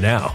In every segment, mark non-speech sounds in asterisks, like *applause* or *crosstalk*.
now.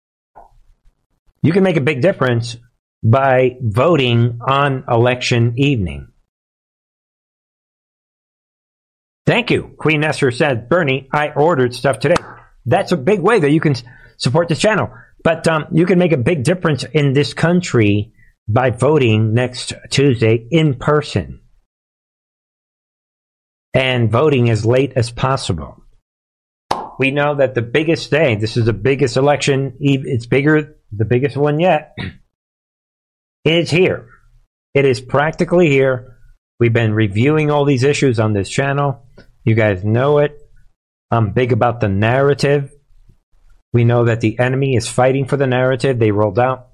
You can make a big difference by voting on election evening. Thank you. Queen Esther said, Bernie, I ordered stuff today. That's a big way that you can support this channel. But um, you can make a big difference in this country by voting next Tuesday in person and voting as late as possible. We know that the biggest day, this is the biggest election, it's bigger, the biggest one yet, is here. It is practically here. We've been reviewing all these issues on this channel. You guys know it. I'm big about the narrative. We know that the enemy is fighting for the narrative. They rolled out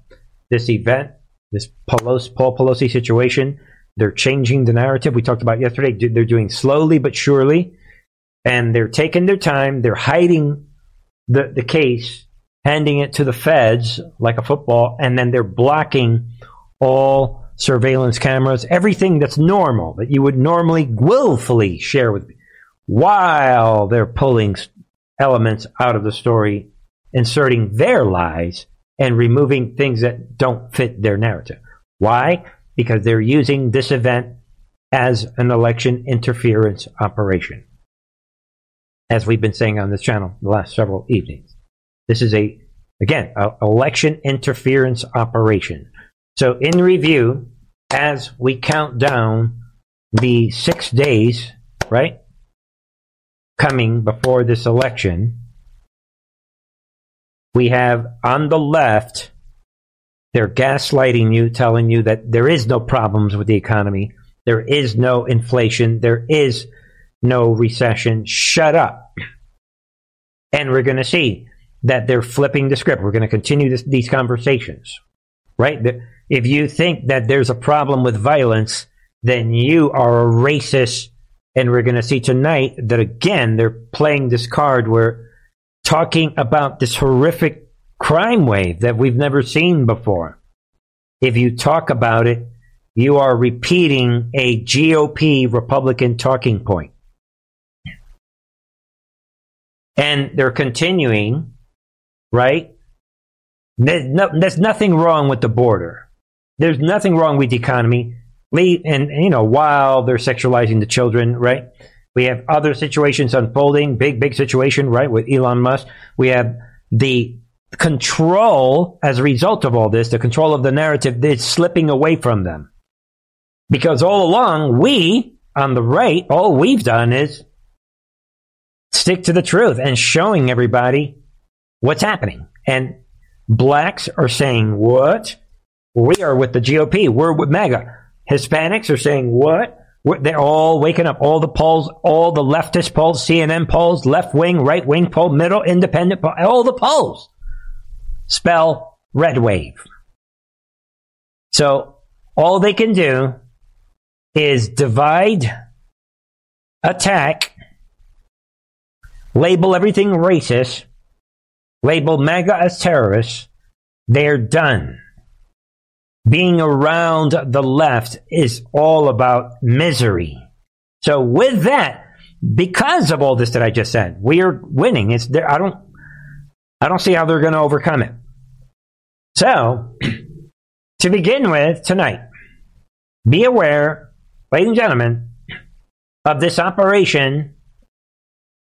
this event, this Pelosi, Paul Pelosi situation. They're changing the narrative we talked about yesterday. They're doing slowly but surely, and they're taking their time. They're hiding the, the case, handing it to the feds like a football, and then they're blocking all surveillance cameras, everything that's normal that you would normally willfully share with me, while they're pulling elements out of the story inserting their lies and removing things that don't fit their narrative. Why? Because they're using this event as an election interference operation. As we've been saying on this channel the last several evenings. This is a, again, a election interference operation. So in review, as we count down the six days, right, coming before this election, we have on the left, they're gaslighting you, telling you that there is no problems with the economy, there is no inflation, there is no recession. Shut up. And we're going to see that they're flipping the script. We're going to continue this, these conversations, right? If you think that there's a problem with violence, then you are a racist. And we're going to see tonight that again, they're playing this card where talking about this horrific crime wave that we've never seen before. If you talk about it, you are repeating a GOP Republican talking point. And they're continuing, right? There's, no, there's nothing wrong with the border. There's nothing wrong with the economy. And, you know, while they're sexualizing the children, right? We have other situations unfolding, big, big situation, right, with Elon Musk. We have the control as a result of all this, the control of the narrative is slipping away from them. Because all along, we on the right, all we've done is stick to the truth and showing everybody what's happening. And blacks are saying, what? We are with the GOP. We're with MAGA. Hispanics are saying, what? They're all waking up. All the polls, all the leftist polls, CNN polls, left wing, right wing poll, middle, independent poll, all the polls spell red wave. So all they can do is divide, attack, label everything racist, label MAGA as terrorists. They're done being around the left is all about misery. So with that, because of all this that I just said, we are winning. It's there. I don't, I don't see how they're going to overcome it. So, *clears throat* to begin with tonight, be aware, ladies and gentlemen, of this operation.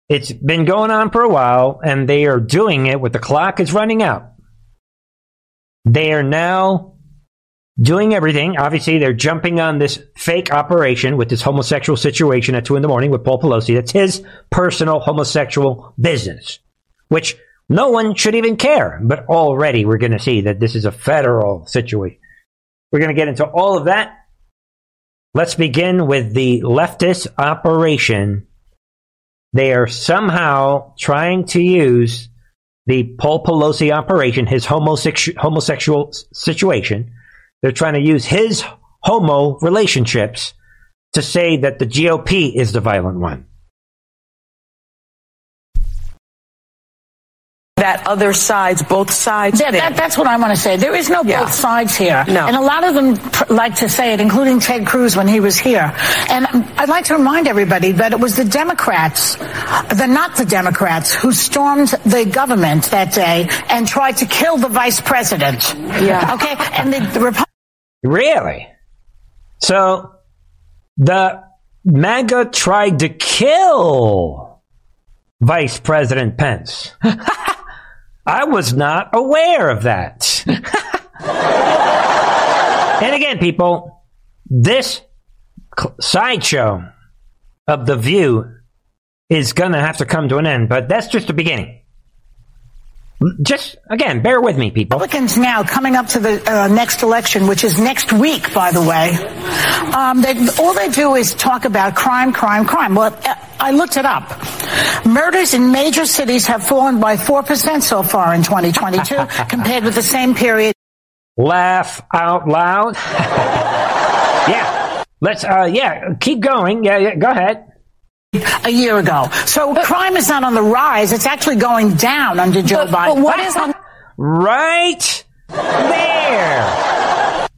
It's been going on for a while, and they are doing it with the clock is running out. They are now doing everything. Obviously, they're jumping on this fake operation with this homosexual situation at two in the morning with Paul Pelosi. That's his personal homosexual business, which no one should even care. But already we're going to see that this is a federal situation. We're going to get into all of that. Let's begin with the leftist operation. They are somehow trying to use the Paul Pelosi operation, his homosexual, homosexual situation. They're trying to use his homo relationships to say that the GOP is the violent one. That other sides, both sides. Yeah, that, that's what I want to say. There is no yeah. both sides here. No. And a lot of them pr- like to say it, including Ted Cruz when he was here. And I'd like to remind everybody that it was the Democrats, the not the Democrats, who stormed the government that day and tried to kill the vice president. Yeah. Okay? And the, the Republicans. Really? So the MAGA tried to kill Vice President Pence. *laughs* I was not aware of that. *laughs* and again, people, this sideshow of The View is going to have to come to an end, but that's just the beginning. Just again, bear with me, people. Republicans now coming up to the uh, next election, which is next week, by the way. Um, they, all they do is talk about crime, crime, crime. Well, I looked it up. Murders in major cities have fallen by four percent so far in 2022, *laughs* compared with the same period. Laugh out loud. *laughs* yeah, let's. Uh, yeah, keep going. Yeah, yeah. Go ahead a year ago. So crime is not on the rise; it's actually going down under Joe but, Biden. But what is on? Right there.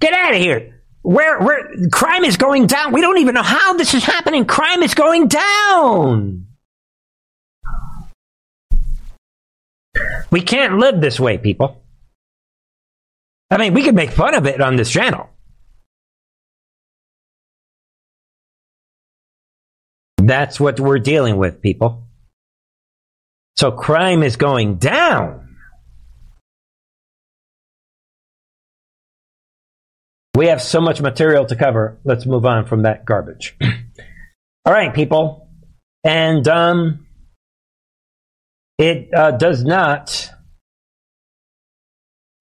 Get out of here. Where where crime is going down? We don't even know how this is happening. Crime is going down. We can't live this way, people. I mean, we could make fun of it on this channel. That's what we're dealing with, people. So crime is going down. We have so much material to cover. Let's move on from that garbage. *clears throat* All right, people. And um, it uh, does not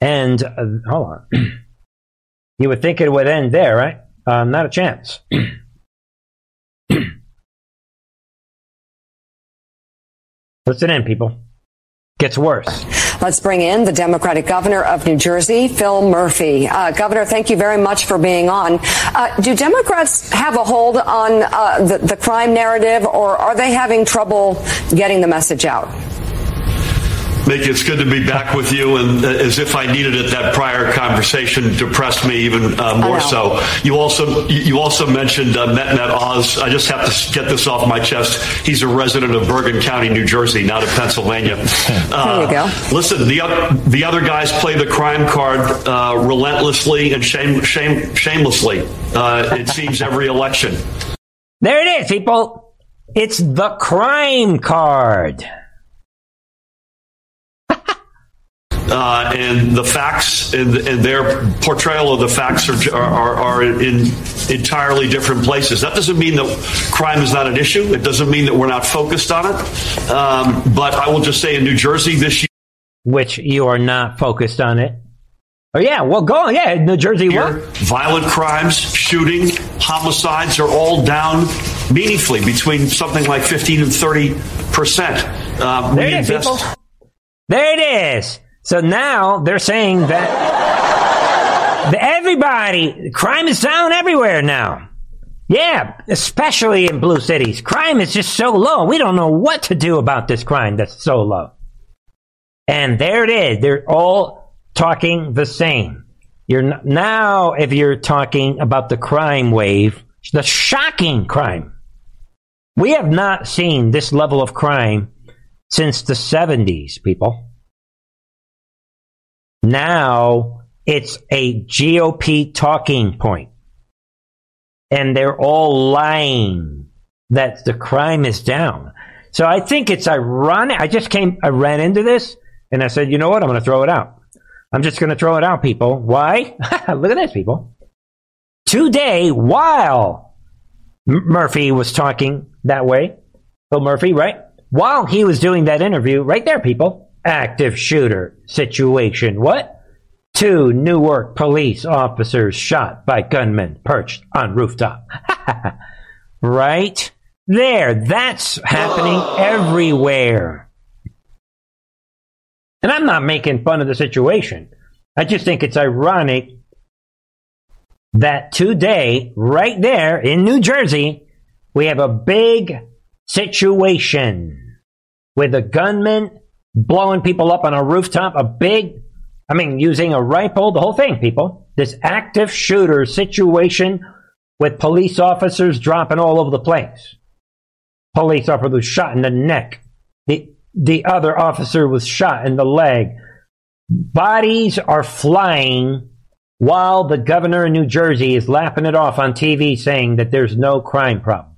end. Uh, hold on. *clears throat* you would think it would end there, right? Um, not a chance. *clears throat* Listen in, people. Gets worse. Let's bring in the Democratic governor of New Jersey, Phil Murphy. Uh, governor, thank you very much for being on. Uh, do Democrats have a hold on uh, the, the crime narrative, or are they having trouble getting the message out? Mickey, it's good to be back with you. And uh, as if I needed it, that prior conversation depressed me even uh, more so. You also you also mentioned uh, Mehmet Oz. I just have to get this off my chest. He's a resident of Bergen County, New Jersey, not of Pennsylvania. Uh, *laughs* there you go. Listen, the other the other guys play the crime card uh, relentlessly and shame, shame shamelessly. Uh, it seems *laughs* every election. There it is, people. It's the crime card. Uh, and the facts and, and, their portrayal of the facts are, are, are, in entirely different places. That doesn't mean that crime is not an issue. It doesn't mean that we're not focused on it. Um, but I will just say in New Jersey this year. Which you are not focused on it. Oh, yeah. Well, go on. Yeah, New Jersey. Here, violent crimes, shooting, homicides are all down meaningfully between something like 15 and 30 percent. Uh, there it is, people. There it is. So now they're saying that everybody, crime is down everywhere now. Yeah, especially in blue cities. Crime is just so low. We don't know what to do about this crime that's so low. And there it is. They're all talking the same. You're now, if you're talking about the crime wave, the shocking crime. We have not seen this level of crime since the 70s, people. Now it's a GOP talking point. And they're all lying that the crime is down. So I think it's ironic. I just came, I ran into this and I said, you know what? I'm going to throw it out. I'm just going to throw it out, people. Why? *laughs* Look at this, people. Today, while Murphy was talking that way, Bill Murphy, right? While he was doing that interview, right there, people, active shooter situation. What? Two Newark police officers shot by gunmen perched on rooftop. *laughs* right there. That's happening everywhere. And I'm not making fun of the situation. I just think it's ironic that today, right there in New Jersey, we have a big situation with a gunman blowing people up on a rooftop, a big, I mean, using a rifle, the whole thing, people. This active shooter situation with police officers dropping all over the place. Police officer was shot in the neck. The, the other officer was shot in the leg. Bodies are flying while the governor of New Jersey is laughing it off on TV saying that there's no crime problem.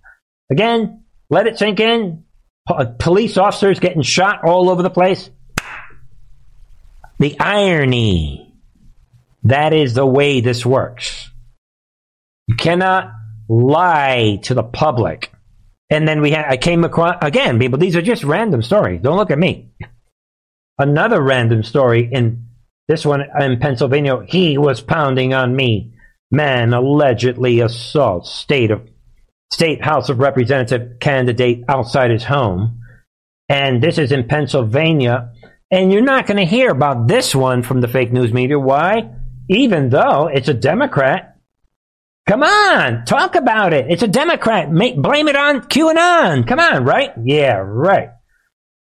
Again, let it sink in. Uh, police officers getting shot all over the place. The irony. That is the way this works. You cannot lie to the public. And then we had, I came across, again, people, these are just random stories. Don't look at me. Another random story in this one in Pennsylvania. He was pounding on me. Man allegedly assaults state of state House of Representative candidate outside his home. And this is in Pennsylvania. And you're not going to hear about this one from the fake news media. Why? Even though it's a Democrat. Come on, talk about it. It's a Democrat. Make, blame it on QAnon. Come on, right? Yeah, right.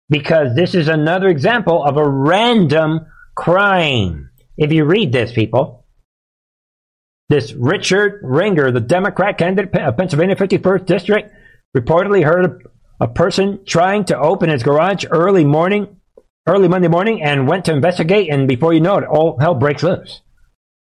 Because this is another example of a random crime. If you read this, people, this Richard Ringer, the Democrat candidate of uh, Pennsylvania 51st District, reportedly heard a person trying to open his garage early morning, early Monday morning, and went to investigate. And before you know it, all hell breaks loose.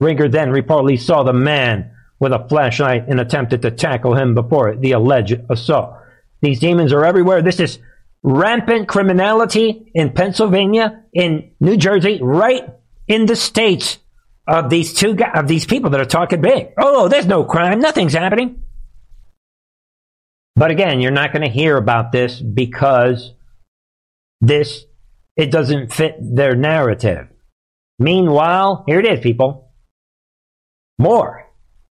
Ringer then reportedly saw the man with a flashlight and attempted to tackle him before the alleged assault. These demons are everywhere. This is rampant criminality in Pennsylvania, in New Jersey, right in the states of these two guys, of these people that are talking big. Oh, oh, there's no crime, nothing's happening. But again, you're not going to hear about this because this it doesn't fit their narrative. Meanwhile, here it is, people. More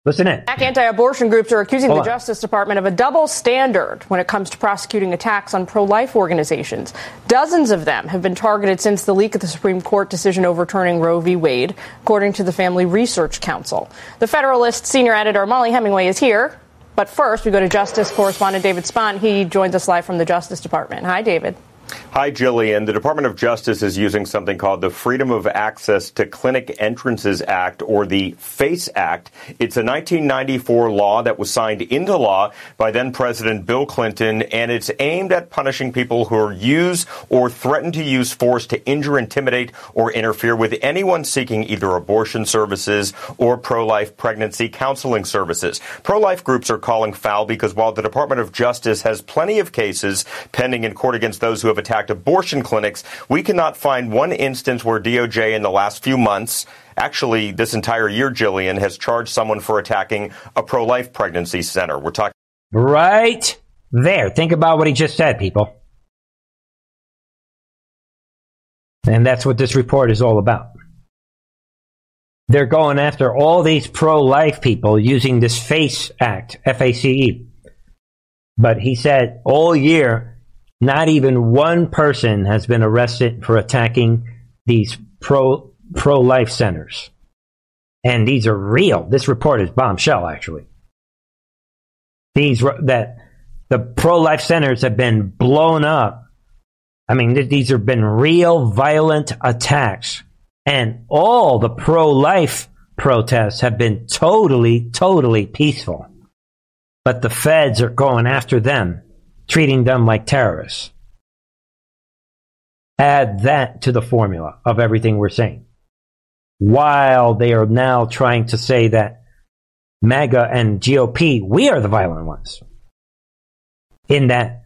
Listen in. Anti-abortion groups are accusing Hold the on. Justice Department of a double standard when it comes to prosecuting attacks on pro-life organizations. Dozens of them have been targeted since the leak of the Supreme Court decision overturning Roe v. Wade, according to the Family Research Council. The Federalist senior editor Mollie Hemingway is here. But first, we go to Justice correspondent David Spunt. He joins us live from the Justice Department. Hi, David. Hi, Jillian. The Department of Justice is using something called the Freedom of Access to Clinic Entrances Act, or the FACE Act. It's a 1994 law that was signed into law by then President Bill Clinton, and it's aimed at punishing people who use or threaten to use force to injure, intimidate, or interfere with anyone seeking either abortion services or pro-life pregnancy counseling services. Pro-life groups are calling foul because while the Department of Justice has plenty of cases pending in court against those who have attacked abortion clinics. We cannot find one instance where DOJ in the last few months actually this entire year, Jillian, has charged someone for attacking a pro life pregnancy center. We're talking. Right there. Think about what he just said, people. And that's what this report is all about. They're going after all these pro life people using this FACE Act, F A C E. But he said all year not even one person has been arrested for attacking these pro pro life centers. And these are real. This report is bombshell, actually. These that the pro life centers have been blown up. I mean, th- these have been real violent attacks, and all the pro life protests have been totally, totally peaceful. But the feds are going after them treating them like terrorists. Add that to the formula of everything we're saying. While they are now trying to say that MAGA and GOP, we are the violent ones. In that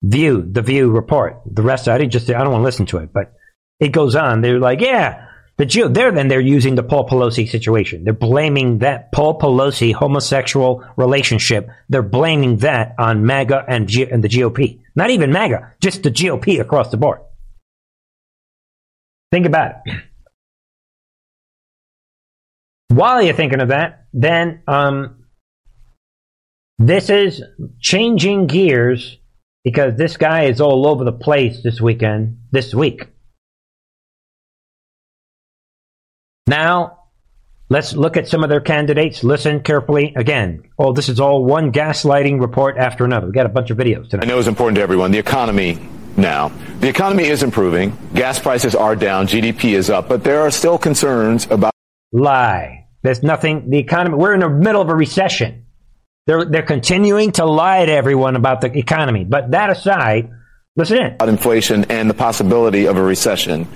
view, the view report. The rest, I didn't just, I don't want to listen to it, but it goes on. They're like, yeah, the Jew, they're then they're using the Paul Pelosi situation. They're blaming that Paul Pelosi homosexual relationship. They're blaming that on MAGA and, G- and the GOP. Not even MAGA, just the GOP across the board. Think about it. While you're thinking of that, then um, this is changing gears because this guy is all over the place this weekend, this week. Now, let's look at some of their candidates. Listen carefully. Again, oh, this is all one gaslighting report after another. We got a bunch of videos tonight. I know it's important to everyone. The economy now. The economy is improving. Gas prices are down. GDP is up, but there are still concerns about. Lie. There's nothing. The economy. We're in the middle of a recession. They're they're continuing to lie to everyone about the economy. But that aside, listen in. About inflation and the possibility of a recession.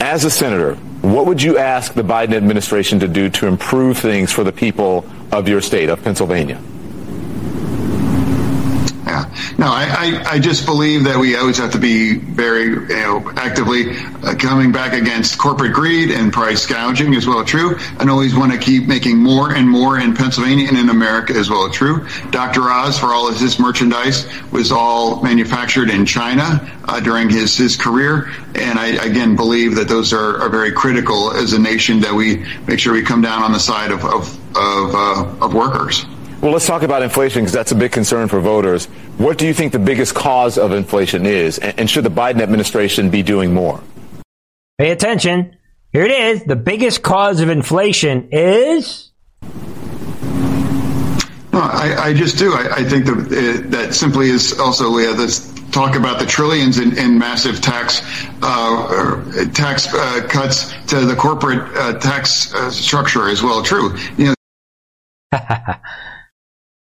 As a senator, what would you ask the Biden administration to do to improve things for the people of your state, of Pennsylvania? Yeah. No, I, I, I, just believe that we always have to be very, you know, actively uh, coming back against corporate greed and price gouging as well true, and always want to keep making more and more in Pennsylvania and in America as well true. Dr. Oz, for all of his merchandise, was all manufactured in China uh, during his, his career, and I again believe that those are, are very critical as a nation that we make sure we come down on the side of of of, uh, of workers. Well, let's talk about inflation because that's a big concern for voters. What do you think the biggest cause of inflation is? And should the Biden administration be doing more? Pay attention. Here it is. The biggest cause of inflation is. No, I, I just do. I, I think that, uh, that simply is also, we have this talk about the trillions in, in massive tax uh, tax uh, cuts to the corporate uh, tax uh, structure as well. True. You know, *laughs*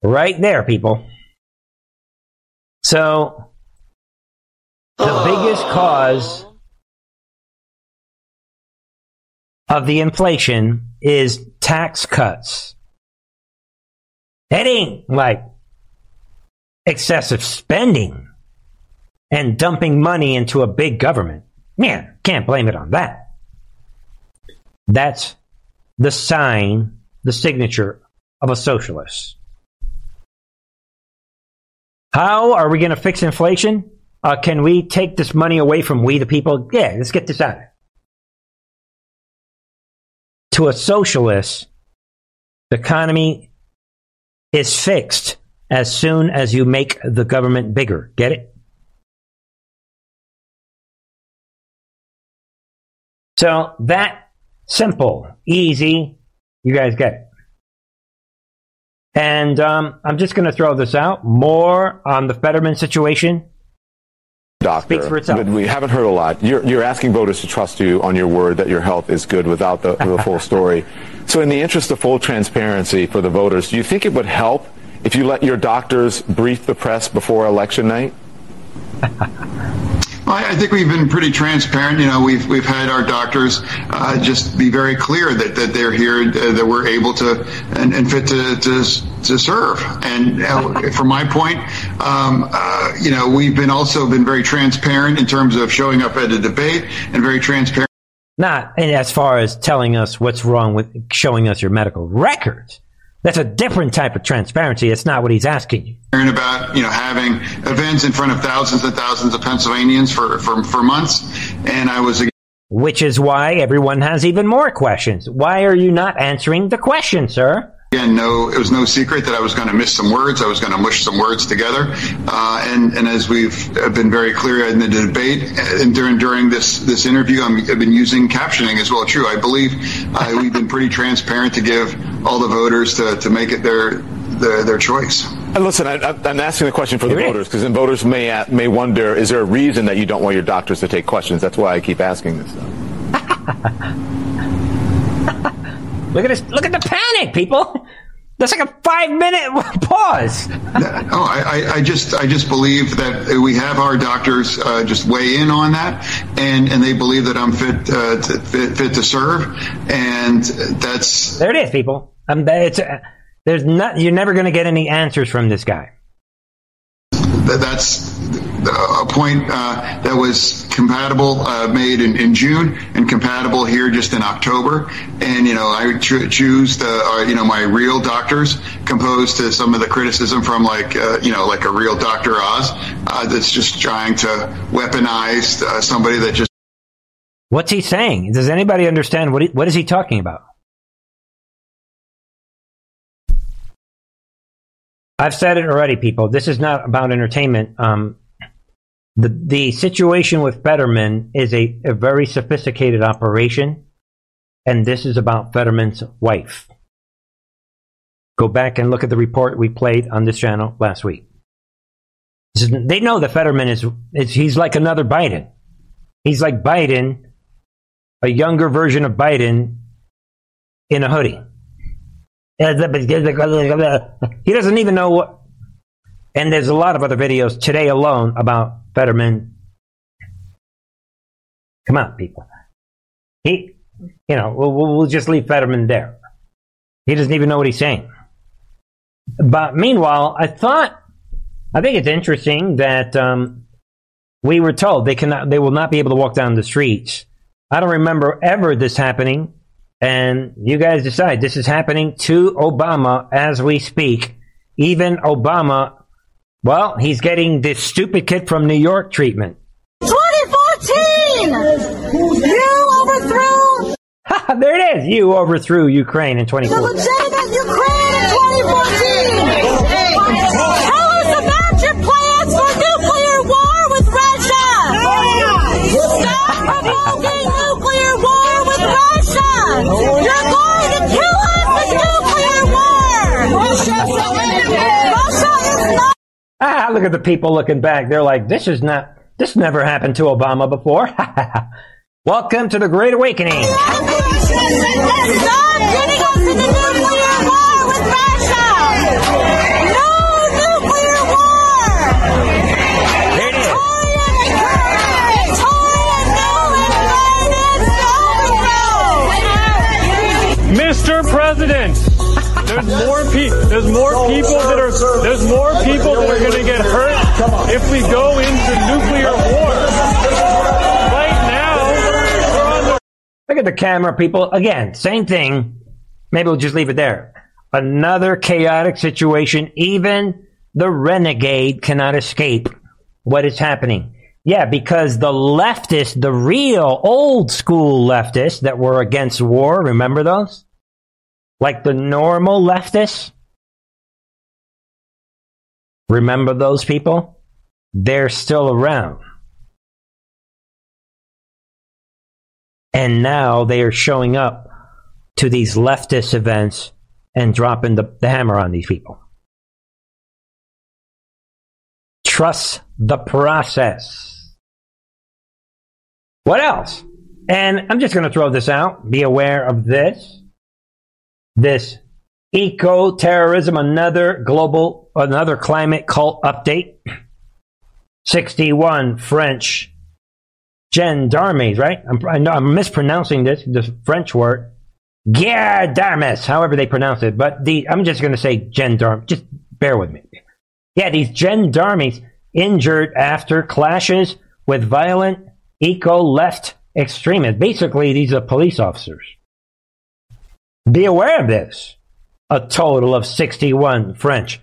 Right there, people. So, the biggest cause of the inflation is tax cuts. It ain't like excessive spending and dumping money into a big government. Man, can't blame it on that. That's the sign, the signature of a socialist. How are we going to fix inflation? Uh, can we take this money away from we the people? Yeah, let's get this out. To a socialist, the economy is fixed as soon as you make the government bigger. Get it? So that simple, easy, you guys get it. And um, I'm just going to throw this out more on the Fetterman situation. Doctor, Speaks for itself. we haven't heard a lot. You're, you're asking voters to trust you on your word that your health is good without the, the full *laughs* story. So, in the interest of full transparency for the voters, do you think it would help if you let your doctors brief the press before election night? *laughs* I think we've been pretty transparent. You know, we've we've had our doctors uh, just be very clear that, that they're here, uh, that we're able to and, and fit to, to, to serve. And uh, from my point, um, uh, you know, we've been also been very transparent in terms of showing up at a debate and very transparent. Not as far as telling us what's wrong with showing us your medical records. That's a different type of transparency. It's not what he's asking you. Hearing about, you know, having events in front of thousands and thousands of Pennsylvanians for, for, for months. And I was. Which is why everyone has even more questions. Why are you not answering the question, sir? Again, no, it was no secret that I was going to miss some words. I was going to mush some words together. Uh, and, and as we've been very clear in the debate and during, during this, this interview, i have been using captioning as well. True. I believe uh, we've been pretty transparent to give all the voters to, to make it their, their, their choice. And listen, I, am asking the question for the voters because then voters may may wonder: Is there a reason that you don't want your doctors to take questions? That's why I keep asking this stuff. *laughs* Look at this! Look at the panic, people. That's like a five minute *laughs* pause. no, I, I, just I just believe that we have our doctors uh, just weigh in on that, and, and they believe that I'm fit uh, to, fit, fit to serve, and that's there. It is, people. Um, it's uh, there's not. You're never going to get any answers from this guy. That's a point uh, that was compatible uh, made in, in, June and compatible here just in October. And you know, I cho- choose the uh, you know my real doctors, composed to some of the criticism from like uh, you know like a real Dr. Oz uh, that's just trying to weaponize uh, somebody that just. What's he saying? Does anybody understand what he, what is he talking about? I've said it already, people. This is not about entertainment. Um, the the situation with Fetterman is a, a very sophisticated operation. And this is about Fetterman's wife. Go back and look at the report we played on this channel last week. They know that Fetterman is, is, he's like another Biden. He's like Biden, a younger version of Biden in a hoodie. He doesn't even know what. And there's a lot of other videos today alone about Fetterman. Come on, people. He, you know, we'll, we'll just leave Fetterman there. He doesn't even know what he's saying. But meanwhile, I thought, I think it's interesting that um, we were told they cannot, they will not be able to walk down the streets. I don't remember ever this happening, and you guys decide. This is happening to Obama as we speak. Even Obama, well, he's getting this stupid kid from New York treatment. 2014! You overthrew! *laughs* there it is! You overthrew Ukraine in 2014. The legitimate Ukraine in 2014! Ah, look at the people looking back. They're like, this is not... This never happened to Obama before. Welcome to the Great Awakening. There's more people. There's more people that are. There's more people that are going to get hurt if we go into nuclear war. Right now, we're on the. Look at the camera, people. Again, same thing. Maybe we'll just leave it there. Another chaotic situation. Even the renegade cannot escape what is happening. Yeah, because the leftists, the real old school leftists that were against war, remember those? Like the normal leftists? Remember those people? They're still around. And now they are showing up to these leftist events and dropping the, the hammer on these people. Trust the process. What else? And I'm just going to throw this out. Be aware of this. This eco terrorism, another global, another climate cult update. 61 French gendarmes, right? I'm, I know I'm mispronouncing this, this French word. Gendarmes, however they pronounce it. But the, I'm just going to say gendarme. Just bear with me. Yeah, these gendarmes injured after clashes with violent eco left extremists. Basically, these are police officers. Be aware of this. A total of 61 French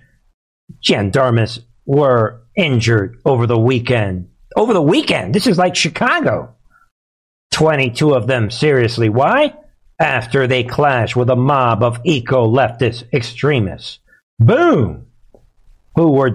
gendarmes were injured over the weekend. Over the weekend. This is like Chicago. 22 of them seriously. Why? After they clashed with a mob of eco leftist extremists. Boom! Who were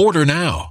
Order now.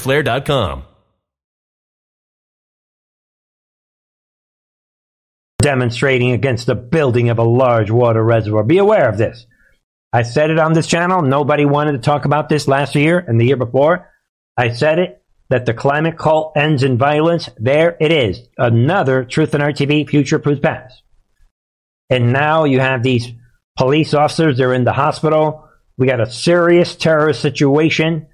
Demonstrating against the building of a large water reservoir. Be aware of this. I said it on this channel. Nobody wanted to talk about this last year and the year before. I said it that the climate cult ends in violence. There it is. Another Truth and Art TV future proof pass. And now you have these police officers. They're in the hospital. We got a serious terrorist situation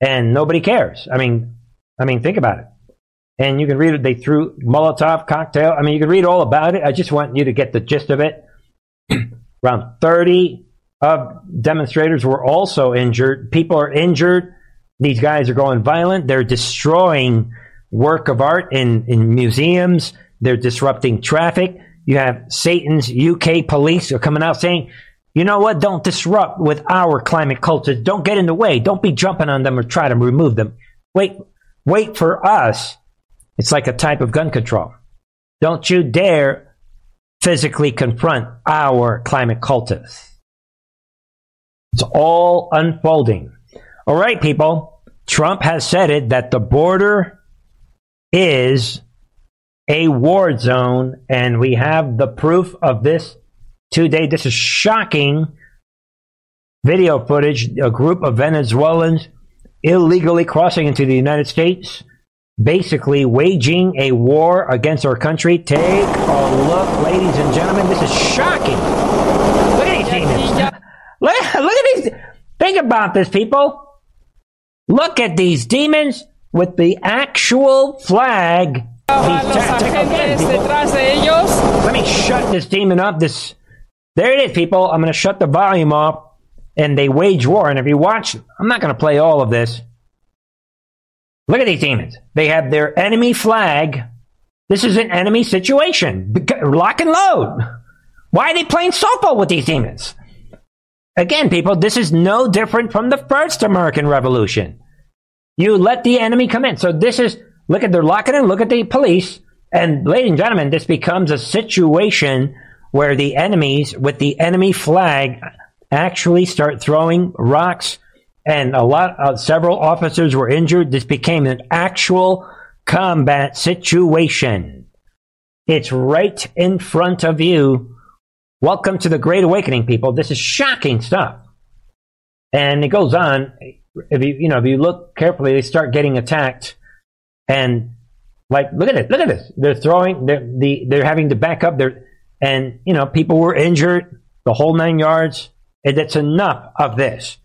and nobody cares. I mean, I mean, think about it. And you can read it. They threw Molotov cocktail. I mean, you can read all about it. I just want you to get the gist of it. *clears throat* Around 30 of demonstrators were also injured. People are injured. These guys are going violent. They're destroying work of art in, in museums. They're disrupting traffic. You have Satan's UK police are coming out saying, you know what? Don't disrupt with our climate cultures. Don't get in the way. Don't be jumping on them or try to remove them. Wait, wait for us. It's like a type of gun control. Don't you dare physically confront our climate cultists. It's all unfolding. All right, people. Trump has said it that the border is a war zone, and we have the proof of this today. This is shocking video footage. A group of Venezuelans illegally crossing into the United States, basically waging a war against our country. Take a look, ladies and gentlemen. This is shocking. Look at these demons. Look, look at these. Think about this, people. Look at these demons with the actual flag. Let me shut this demon up. This there it is, people. I'm going to shut the volume off. And they wage war. And if you watch, I'm not going to play all of this. Look at these demons. They have their enemy flag. This is an enemy situation. Lock and load. Why are they playing softball with these demons? Again, people, this is no different from the first American Revolution. You let the enemy come in. So this is, look at, they're locking in, look at the police. And ladies and gentlemen, this becomes a situation where the enemies with the enemy flag actually start throwing rocks. And a lot uh, several officers were injured. This became an actual combat situation. It's right in front of you. Welcome to the great awakening people. This is shocking stuff. And it goes on. If you you know if you look carefully they start getting attacked. And like look at it. Look at this. They're throwing they're the they're having to back up. They're and you know people were injured the whole nine yards. And it's enough of this.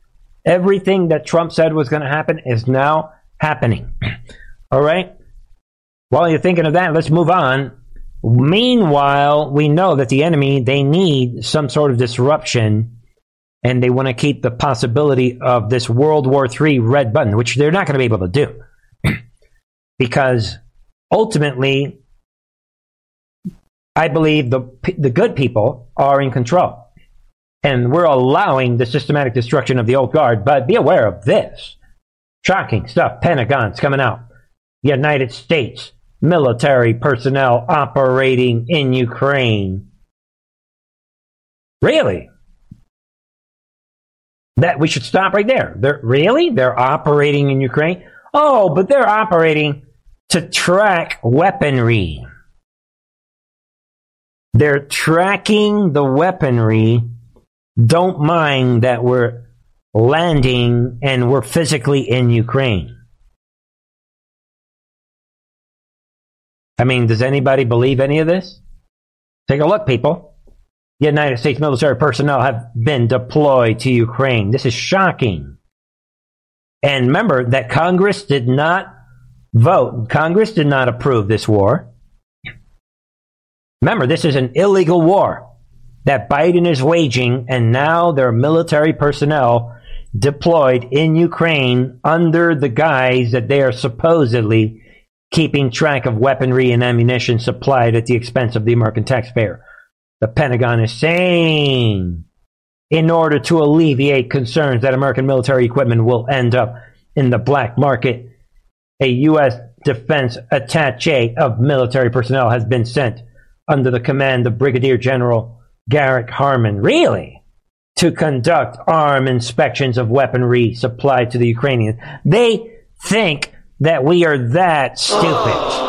Everything that Trump said was going to happen is now happening. *clears throat* All right? While you're thinking of that, let's move on. Meanwhile, we know that the enemy, they need some sort of disruption and they want to keep the possibility of this World War III red button, which they're not going to be able to do. *clears throat* because ultimately, I believe the, the good people are in control. And we're allowing the systematic destruction of the old guard. But be aware of this shocking stuff. Pentagon's coming out. United States military personnel operating in Ukraine. Really? That we should stop right there. They're really? They're operating in Ukraine? Oh, but they're operating to track weaponry. They're tracking the weaponry. Don't mind that we're landing and we're physically in Ukraine. I mean, does anybody believe any of this? Take a look, people. The United States military personnel have been deployed to Ukraine. This is shocking. And remember that Congress did not vote, Congress did not approve this war. Remember, this is an illegal war that Biden is waging, and now there are military personnel deployed in Ukraine under the guise that they are supposedly keeping track of weaponry and ammunition supplied at the expense of the American taxpayer. The Pentagon is saying in order to alleviate concerns that American military equipment will end up in the black market, a U.S. defense attache of military personnel has been sent under the command of Brigadier General Garrick Harmon. Really? To conduct arm inspections of weaponry supplied to the Ukrainians. They think that we are that stupid.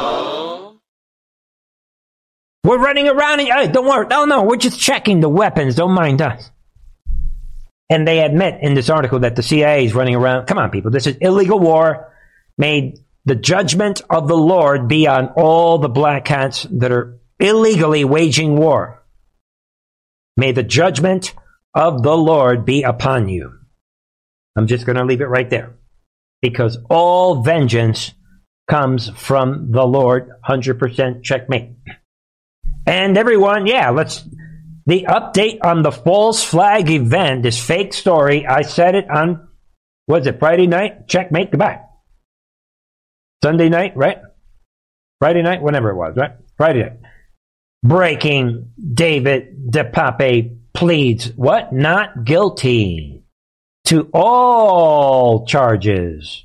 We're running around and hey, don't worry. No, no, we're just checking the weapons. Don't mind us. And they admit in this article that the CIA is running around. Come on, people. This is illegal war. Made the judgment of the Lord be on all the black hats that are illegally waging war. May the judgment of the Lord be upon you. I'm just going to leave it right there because all vengeance comes from the Lord. 100% checkmate. And everyone, yeah, let's. The update on the false flag event, this fake story, I said it on, was it Friday night? Checkmate, goodbye. Sunday night, right? Friday night, whenever it was, right? Friday night. Breaking. David DePape pleads what? Not guilty to all charges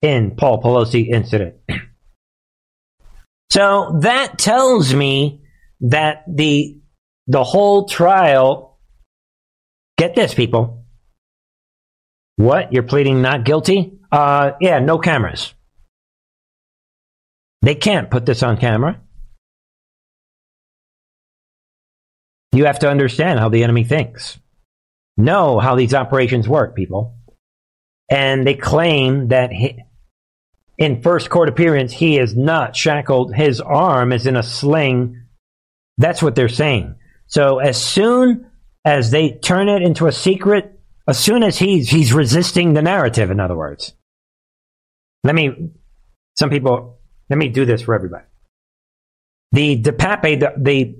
in Paul Pelosi incident. *clears throat* so that tells me that the the whole trial get this people. What? You're pleading not guilty? Uh yeah no cameras. They can't put this on camera you have to understand how the enemy thinks know how these operations work, people. And they claim that he, in first court appearance, he is not shackled. His arm is in a sling. That's what they're saying. So as soon as they turn it into a secret, as soon as he's he's resisting the narrative, in other words. Let me some people let me do this for everybody. The DePape, the, the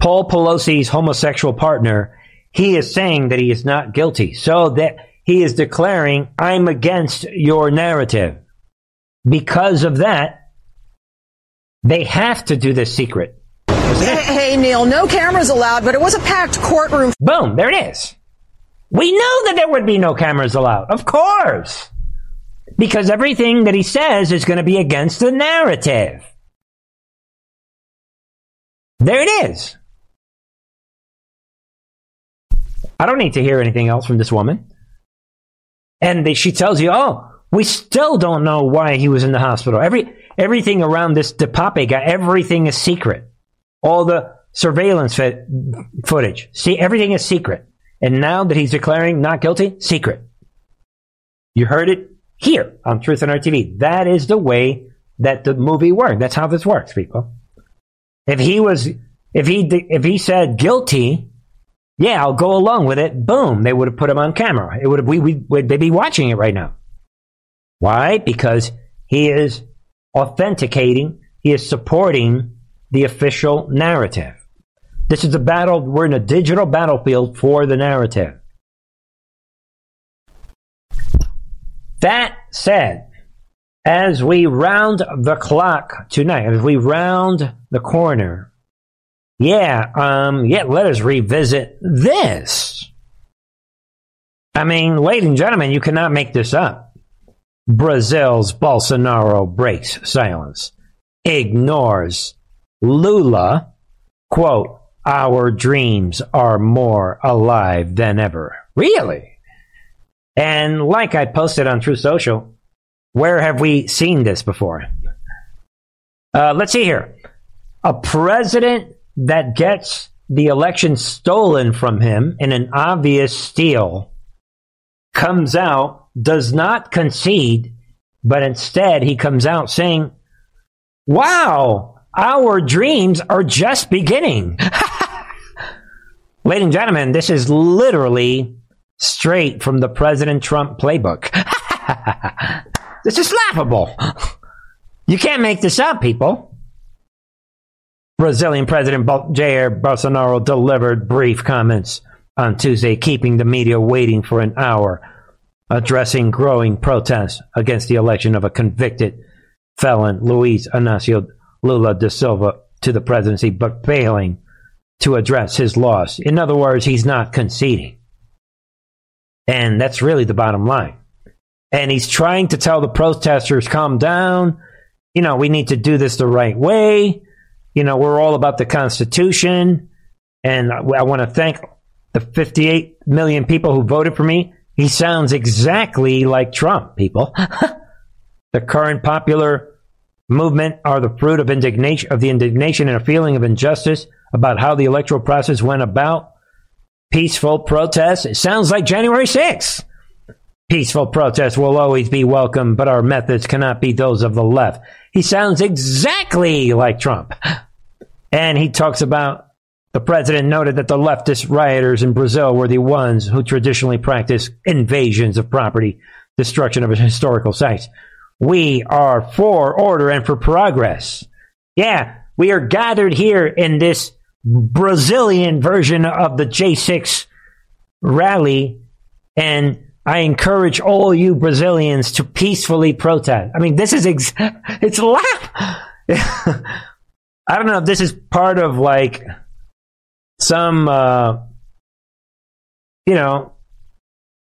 Paul Pelosi's homosexual partner, he is saying that he is not guilty. So that he is declaring, I'm against your narrative. Because of that, they have to do this secret. Hey, hey, Neil, no cameras allowed, but it was a packed courtroom. Boom, there it is. We know that there would be no cameras allowed. Of course. Because everything that he says is going to be against the narrative. There it is. I don't need to hear anything else from this woman. And they, she tells you, oh, we still don't know why he was in the hospital. Every everything around this DePape guy, everything is secret. All the surveillance fit, footage, see, everything is secret. And now that he's declaring not guilty, secret. You heard it here on Truth and Art TV. That is the way that the movie worked. That's how this works, people. If he was, if he, if he said guilty, yeah, I'll go along with it. Boom, they would have put him on camera. It would have, we, we would they be watching it right now. Why? Because he is authenticating, he is supporting the official narrative. This is a battle, we're in a digital battlefield for the narrative. That said, as we round the clock tonight, as we round the corner, yeah, um, yeah, let us revisit this. I mean, ladies and gentlemen, you cannot make this up. Brazil's Bolsonaro breaks silence, ignores Lula, quote, our dreams are more alive than ever. Really? And like I posted on Truth Social, where have we seen this before? Uh, let's see here. A president that gets the election stolen from him in an obvious steal comes out, does not concede, but instead he comes out saying, Wow, our dreams are just beginning. *laughs* Ladies and gentlemen, this is literally straight from the President Trump playbook. *laughs* this is laughable. You can't make this up, people. Brazilian President Jair Bolsonaro delivered brief comments on Tuesday, keeping the media waiting for an hour, addressing growing protests against the election of a convicted felon, Luiz Inácio Lula da Silva, to the presidency, but failing to address his loss. In other words, he's not conceding. And that's really the bottom line. And he's trying to tell the protesters, calm down. You know, we need to do this the right way. You know, we're all about the Constitution. And I, I want to thank the 58 million people who voted for me. He sounds exactly like Trump, people. *laughs* the current popular movement are the fruit of indignation of the indignation and a feeling of injustice about how the electoral process went about peaceful protest. It sounds like January 6th. Peaceful protest will always be welcome, but our methods cannot be those of the left. He sounds exactly like Trump. *laughs* And he talks about the president noted that the leftist rioters in Brazil were the ones who traditionally practice invasions of property, destruction of historical sites. We are for order and for progress. Yeah, we are gathered here in this Brazilian version of the J6 rally, and I encourage all you Brazilians to peacefully protest. I mean, this is ex- *laughs* it's laugh. I don't know if this is part of like some, uh, you know,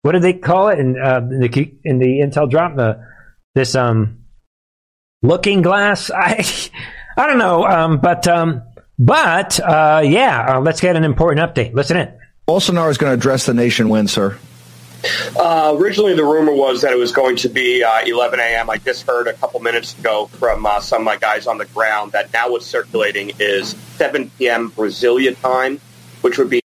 what do they call it in, uh, in the in the Intel drop the this um looking glass. *laughs* I I don't know, um, but um, but uh, yeah, uh, let's get an important update. Listen in. Bolsonaro is going to address the nation when, sir? Uh, originally, the rumor was that it was going to be uh, 11 a.m. I just heard a couple minutes ago from uh, some of my guys on the ground that now what's circulating is 7 p.m. Brasilia time, which would be.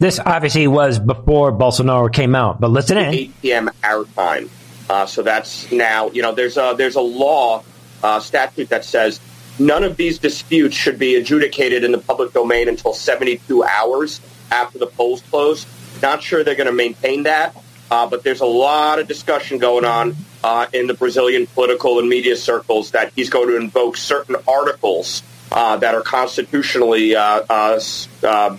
This obviously was before Bolsonaro came out, but listen in. 8 p.m. our time. Uh, so that's now, you know, there's a, there's a law uh, statute that says None of these disputes should be adjudicated in the public domain until 72 hours after the polls close. Not sure they're going to maintain that, uh, but there's a lot of discussion going on uh, in the Brazilian political and media circles that he's going to invoke certain articles uh, that are constitutionally, uh, uh, uh,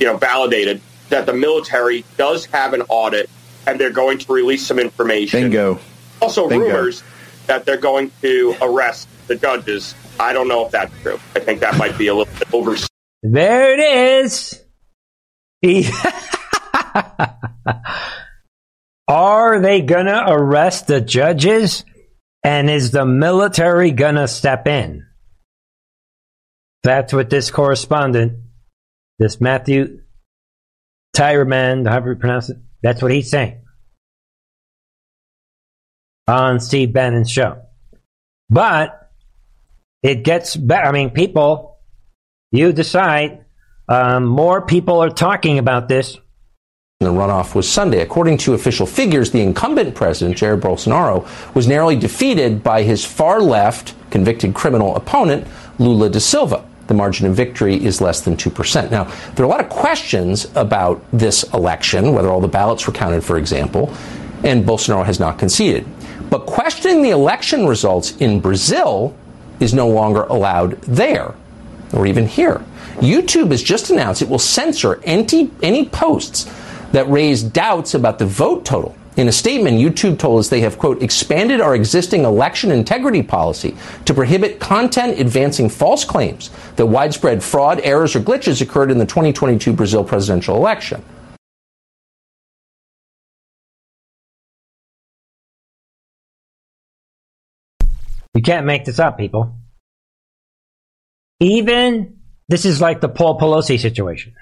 you know, validated. That the military does have an audit, and they're going to release some information. Bingo. Also, Bingo. rumors that they're going to arrest the judges I don't know if that's true. I think that might be a little bit over. There it is. *laughs* Are they gonna arrest the judges? And is the military gonna step in? That's what this correspondent, this Matthew Tyrmand, however you pronounce it, that's what he's saying on Steve Bannon's show. But it gets better. I mean, people, you decide. Um, more people are talking about this. The runoff was Sunday. According to official figures, the incumbent president, Jair Bolsonaro, was narrowly defeated by his far left convicted criminal opponent, Lula da Silva. the margin of victory is less than 2%. Now, there are a lot of questions about this election, whether all the ballots were counted, for example, and Bolsonaro has not conceded. But questioning the election results in Brazil is no longer allowed there, or even here. YouTube has just announced it will censor any, any posts that raised doubts about the vote total. In a statement, YouTube told us they have, quote, expanded our existing election integrity policy to prohibit content advancing false claims that widespread fraud, errors, or glitches occurred in the 2022 Brazil presidential election. You can't make this up, people. Even this is like the Paul Pelosi situation.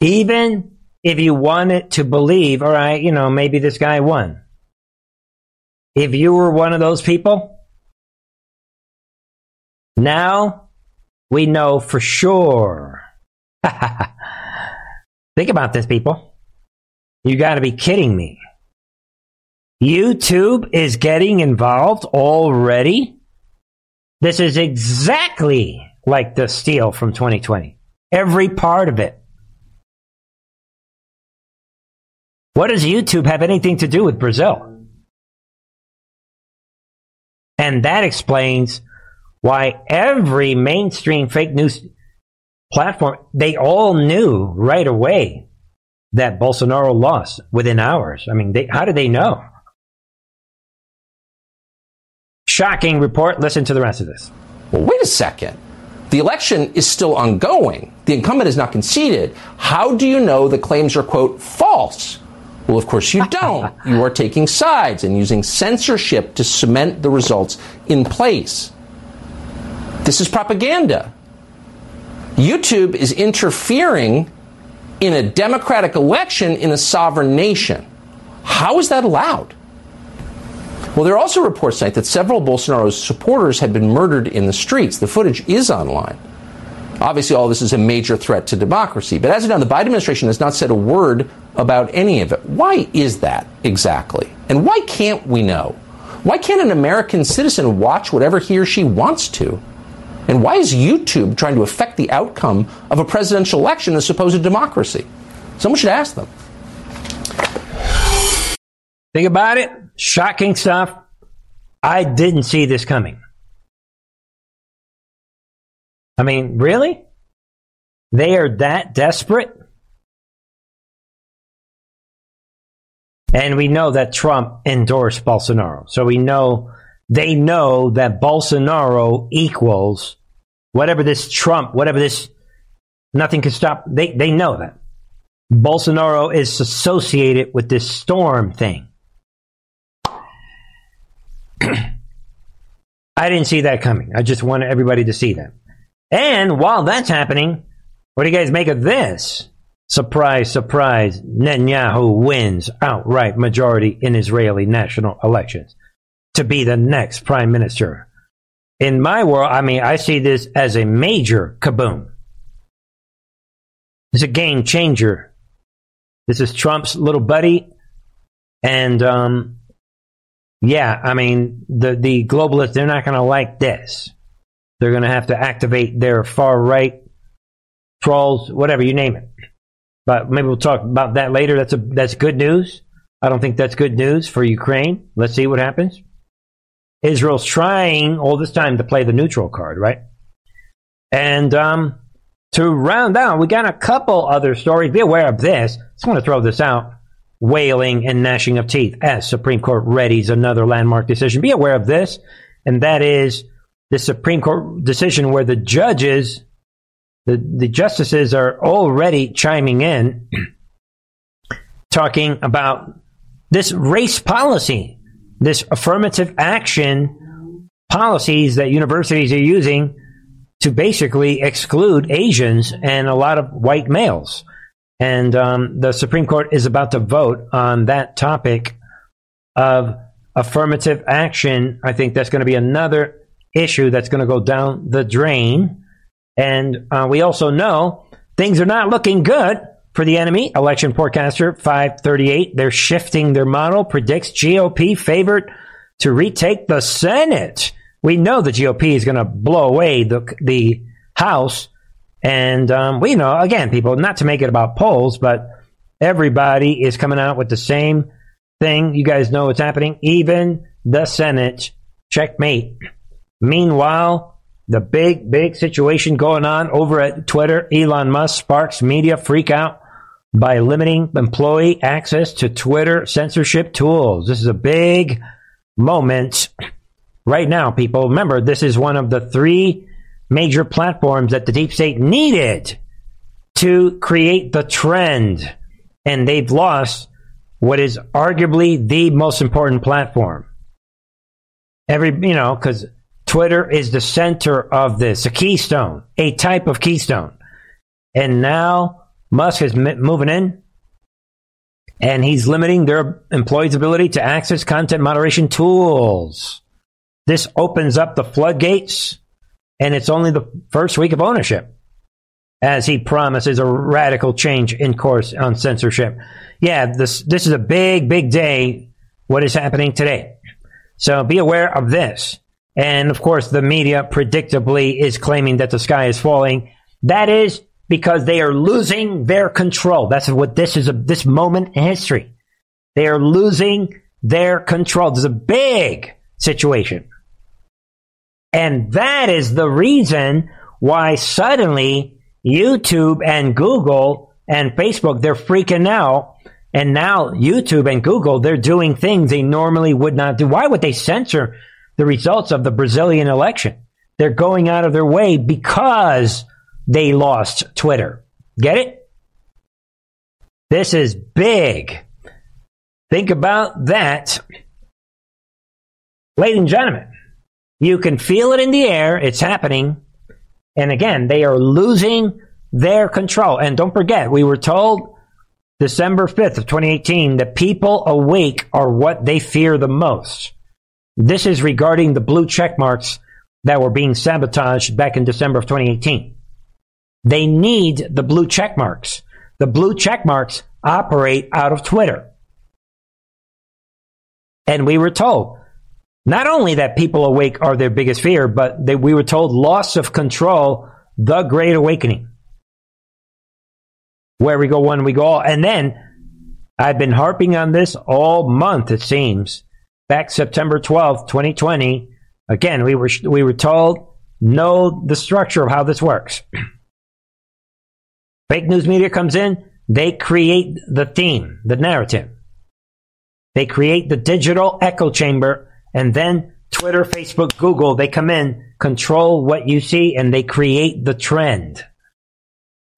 Even if you wanted to believe, all right, you know, maybe this guy won. If you were one of those people, now we know for sure. *laughs* Think about this, people. You got to be kidding me. YouTube is getting involved already? This is exactly like the steal from 2020. Every part of it. What does YouTube have anything to do with Brazil? And that explains why every mainstream fake news platform, they all knew right away that Bolsonaro lost within hours. I mean, they, how did they know? Shocking report. Listen to the rest of this. Well, wait a second. The election is still ongoing. The incumbent has not conceded. How do you know the claims are, quote, false? Well, of course you don't. you are taking sides and using censorship to cement the results in place. This is propaganda. YouTube is interfering in a democratic election in a sovereign nation. How is that allowed? Well, there are also reports tonight that several Bolsonaro's supporters had been murdered in the streets. The footage is online. Obviously, all this is a major threat to democracy. But as of now, the Biden administration has not said a word about any of it. Why is that exactly? And why can't we know? Why can't an American citizen watch whatever he or she wants to? And why is YouTube trying to affect the outcome of a presidential election in a supposed democracy? Someone should ask them. Think about it. Shocking stuff. I didn't see this coming. I mean, really? They are that desperate? And we know that Trump endorsed Bolsonaro. So we know they know that Bolsonaro equals whatever this Trump, whatever this, nothing can stop. They, they know that. Bolsonaro is associated with this storm thing. *clears throat* I didn't see that coming. I just wanted everybody to see that. And while that's happening, what do you guys make of this? Surprise, surprise, Netanyahu wins outright majority in Israeli national elections to be the next prime minister. In my world, I mean, I see this as a major kaboom. It's a game changer. This is Trump's little buddy, and um, yeah, I mean, the, the globalists, they're not going to like this. They're going to have to activate their far right trolls, whatever you name it. But maybe we'll talk about that later. That's a that's good news. I don't think that's good news for Ukraine. Let's see what happens. Israel's trying all this time to play the neutral card, right? And um, to round out, we got a couple other stories. Be aware of this. Just want to throw this out wailing and gnashing of teeth as Supreme Court readies another landmark decision. Be aware of this, and that is the Supreme Court decision where the judges, the, the justices are already chiming in, *clears throat* talking about this race policy, this affirmative action policies that universities are using to basically exclude Asians and a lot of white males. And um, the Supreme Court is about to vote on that topic of affirmative action. I think that's going to be another issue that's going to go down the drain. And uh, we also know things are not looking good for the enemy. Election forecaster 538, they're shifting their model, predicts GOP favored to retake the Senate we know the GOP is going to blow away the the House, and um, we know again, people, not to make it about polls, but everybody is coming out with the same thing. You guys know what's happening. Even the Senate checkmate. Meanwhile, the big, big situation going on over at Twitter. Elon Musk sparks media freak out by limiting employee access to Twitter censorship tools. This is a big moment right now, people. Remember, this is one of the three major platforms that the deep state needed to create the trend. And they've lost what is arguably the most important platform. Every, you know, because Twitter is the center of this, a keystone, a type of keystone. And now Musk is m- moving in and he's limiting their employees' ability to access content moderation tools. This opens up the floodgates, and it's only the first week of ownership as he promises a radical change in course on censorship. Yeah, this this is a big, big day. What is happening today? So be aware of this. And of course, the media predictably is claiming that the sky is falling. That is because they are losing their control. That's what this is. A, this moment in history, they are losing their control. This is a big situation, and that is the reason why suddenly YouTube and Google and Facebook they're freaking out. And now YouTube and Google, they're doing things they normally would not do. Why would they censor the results of the Brazilian election? They're going out of their way because they lost Twitter. Get it? This is big. Think about that. Ladies and gentlemen, you can feel it in the air. It's happening. And again, they are losing their control. And don't forget, we were told December 5th of 2018 that people awake are what they fear the most. This is regarding the blue check marks that were being sabotaged back in December of 2018. They need the blue check marks. The blue check marks operate out of Twitter. And we were told not only that people awake are their biggest fear, but that we were told loss of control, the great awakening. Where we go one, we go all. And then I've been harping on this all month, it seems. Back September 12th, 2020. Again, we were, we were told know the structure of how this works. *clears throat* Fake news media comes in, they create the theme, the narrative. They create the digital echo chamber, and then Twitter, Facebook, Google, they come in, control what you see, and they create the trend.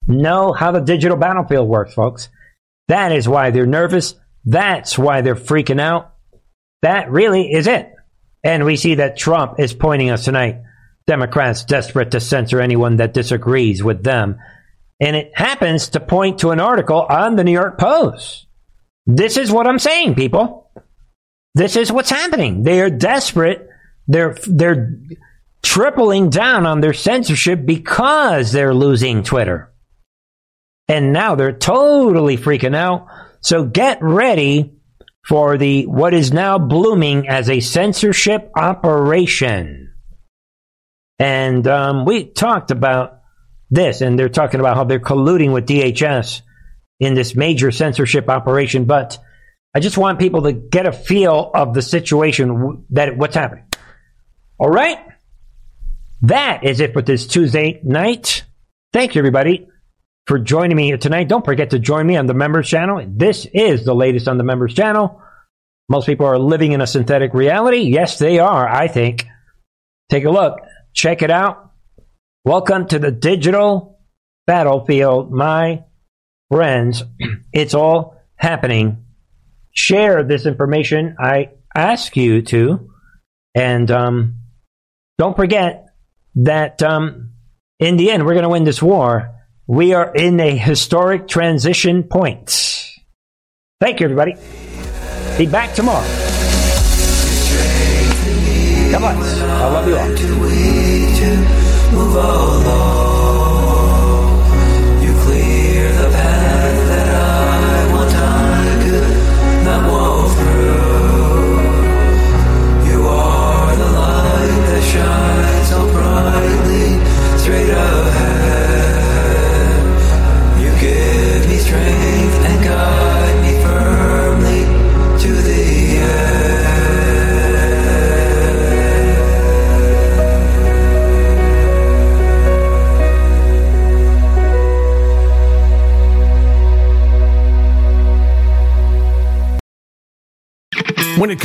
Know how the digital battlefield works, folks. That is why they're nervous. That's why they're freaking out. That really is it. And we see that Trump is pointing us tonight. Democrats desperate to censor anyone that disagrees with them and it happens to point to an article on the New York Post. This is what I'm saying, people. This is what's happening. They are desperate. They're they're tripling down on their censorship because they're losing Twitter. And now they're totally freaking out. So get ready for the what is now blooming as a censorship operation. And um, we talked about this, and they're talking about how they're colluding with DHS in this major censorship operation. But I just want people to get a feel of the situation that what's happening. All right, that is it for this Tuesday night. Thank you, everybody, for joining me here tonight. Don't forget to join me on the members channel. This is the latest on the members channel. Most people are living in a synthetic reality. Yes, they are. I think. Take a look. Check it out. Welcome to the digital battlefield, my friends. *clears throat* It's all happening. Share this information. I ask you to. And um, don't forget that um, in the end, we're going to win this war. We are in a historic transition point. Thank you, everybody. Be back tomorrow. God bless. I love you all